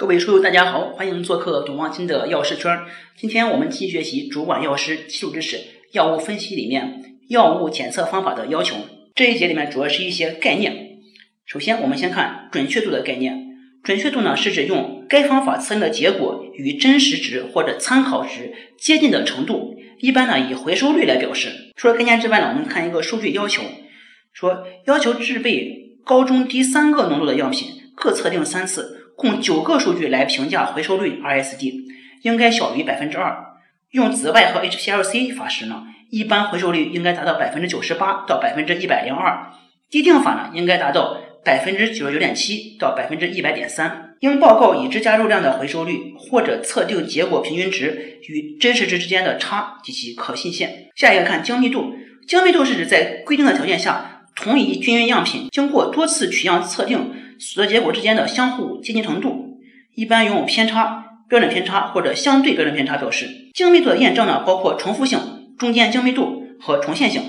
各位书友，大家好，欢迎做客董望清的药师圈。今天我们继续学习主管药师基础知识，药物分析里面药物检测方法的要求。这一节里面主要是一些概念。首先，我们先看准确度的概念。准确度呢，是指用该方法测定的结果与真实值或者参考值接近的程度。一般呢，以回收率来表示。除了概念之外呢，我们看一个数据要求，说要求制备高中低三个浓度的样品，各测定三次。共九个数据来评价回收率，RSD 应该小于百分之二。用紫外和 HPLC 法时呢，一般回收率应该达到百分之九十八到百分之一百零二。滴定法呢，应该达到百分之九十九点七到百分之一百点三。应报告已知加入量的回收率或者测定结果平均值与真实值之间的差及其可信性。下一个看精密度，精密度是指在规定的条件下，同一均匀样品经过多次取样测定。所得结果之间的相互接近程度，一般用偏差、标准偏差或者相对标准偏差表示。精密度的验证呢，包括重复性、中间精密度和重现性。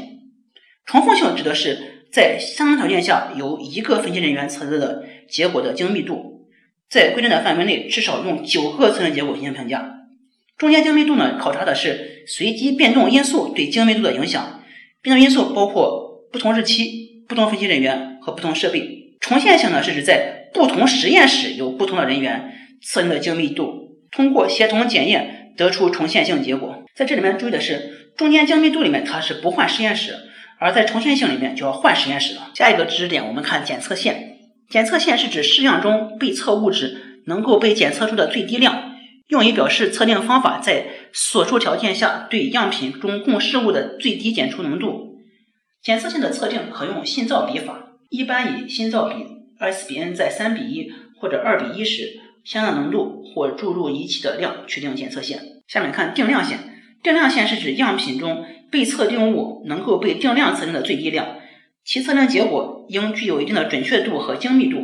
重复性指的是在相同条件下由一个分析人员测得的结果的精密度，在规定的范围内至少用九个测定结果进行评价。中间精密度呢，考察的是随机变动因素对精密度的影响，变动因素包括不同日期、不同分析人员和不同设备。重现性呢，是指在不同实验室有不同的人员测定的精密度，通过协同检验得出重现性结果。在这里面注意的是，中间精密度里面它是不换实验室，而在重现性里面就要换实验室了。下一个知识点，我们看检测线。检测线是指试样中被测物质能够被检测出的最低量，用于表示测定方法在所述条件下对样品中共事物的最低检出浓度。检测线的测定可用信噪比法。一般以心噪比 S/Bn 在三比一或者二比一时，相应浓度或注入仪器的量确定检测线。下面看定量线，定量线是指样品中被测定物能够被定量测定的最低量，其测定结果应具有一定的准确度和精密度。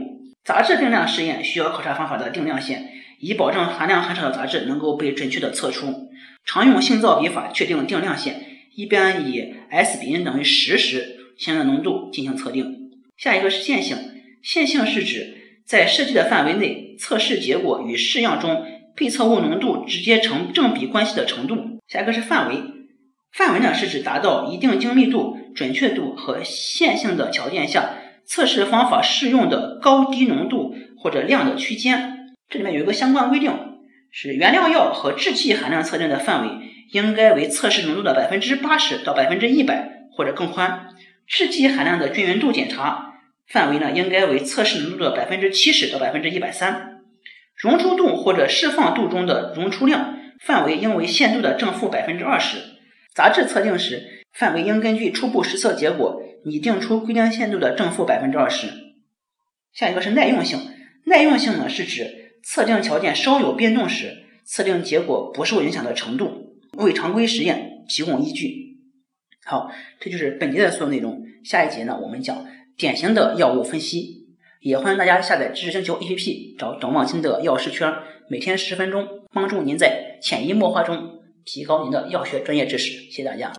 杂质定量试验需要考察方法的定量线，以保证含量很少的杂质能够被准确的测出。常用信噪比法确定定量线，一般以 S/Bn 等于十时相应浓度进行测定。下一个是线性，线性是指在设计的范围内，测试结果与试样中被测物浓度直接成正比关系的程度。下一个是范围，范围呢是指达到一定精密度、准确度和线性的条件下，测试方法适用的高低浓度或者量的区间。这里面有一个相关规定，是原料药和制剂含量测定的范围应该为测试浓度的百分之八十到百分之一百或者更宽。制剂含量的均匀度检查。范围呢，应该为测试浓度的百分之七十到百分之一百三，溶出度或者释放度中的溶出量范围应为限度的正负百分之二十。杂质测定时，范围应根据初步实测结果拟定出规定限度的正负百分之二十。下一个是耐用性，耐用性呢是指测定条件稍有变动时，测定结果不受影响的程度，为常规实验提供依据。好，这就是本节的所有内容。下一节呢，我们讲。典型的药物分析，也欢迎大家下载知识星球 APP，找董望清的药师圈，每天十分钟，帮助您在潜移默化中提高您的药学专业知识。谢谢大家。